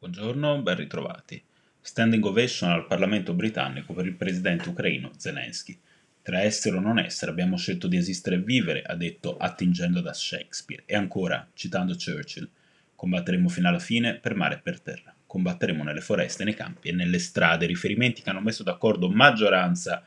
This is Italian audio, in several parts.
Buongiorno, ben ritrovati. Standing ovation al Parlamento britannico per il presidente ucraino Zelensky. Tra essere o non essere abbiamo scelto di esistere e vivere, ha detto attingendo da Shakespeare. E ancora, citando Churchill, combatteremo fino alla fine per mare e per terra. Combatteremo nelle foreste, nei campi e nelle strade, riferimenti che hanno messo d'accordo maggioranza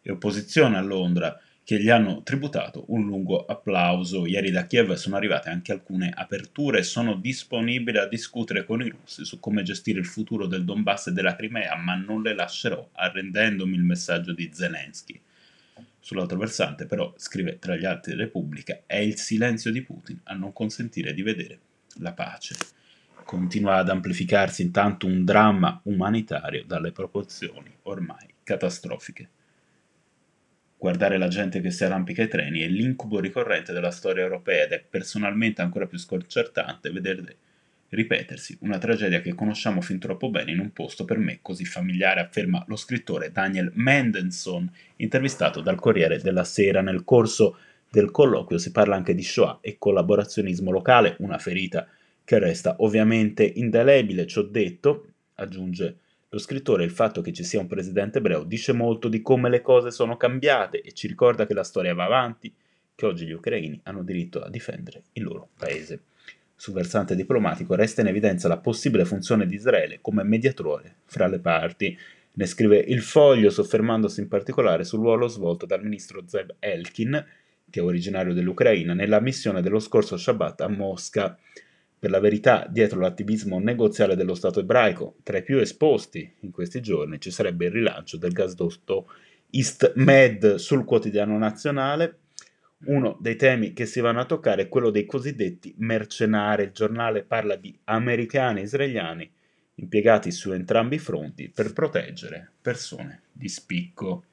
e opposizione a Londra che gli hanno tributato un lungo applauso. Ieri da Kiev sono arrivate anche alcune aperture sono disponibile a discutere con i russi su come gestire il futuro del Donbass e della Crimea, ma non le lascerò, arrendendomi il messaggio di Zelensky. Sull'altro versante, però, scrive tra gli altri Repubblica, è il silenzio di Putin a non consentire di vedere la pace. Continua ad amplificarsi intanto un dramma umanitario dalle proporzioni ormai catastrofiche. Guardare la gente che si arrampica ai treni è l'incubo ricorrente della storia europea ed è personalmente ancora più sconcertante vedere ripetersi una tragedia che conosciamo fin troppo bene in un posto per me così familiare, afferma lo scrittore Daniel Mendelssohn, intervistato dal Corriere della Sera. Nel corso del colloquio si parla anche di Shoah e collaborazionismo locale, una ferita che resta ovviamente indelebile, ci ho detto, aggiunge lo scrittore il fatto che ci sia un presidente ebreo dice molto di come le cose sono cambiate e ci ricorda che la storia va avanti, che oggi gli ucraini hanno diritto a difendere il loro paese. Sul versante diplomatico resta in evidenza la possibile funzione di Israele come mediatore fra le parti. Ne scrive il foglio soffermandosi in particolare sul ruolo svolto dal ministro Zeb Elkin, che è originario dell'Ucraina, nella missione dello scorso Shabbat a Mosca per la verità, dietro l'attivismo negoziale dello Stato ebraico, tra i più esposti in questi giorni ci sarebbe il rilancio del gasdotto East Med sul quotidiano nazionale. Uno dei temi che si vanno a toccare è quello dei cosiddetti mercenari. Il giornale parla di americani e israeliani impiegati su entrambi i fronti per proteggere persone di spicco.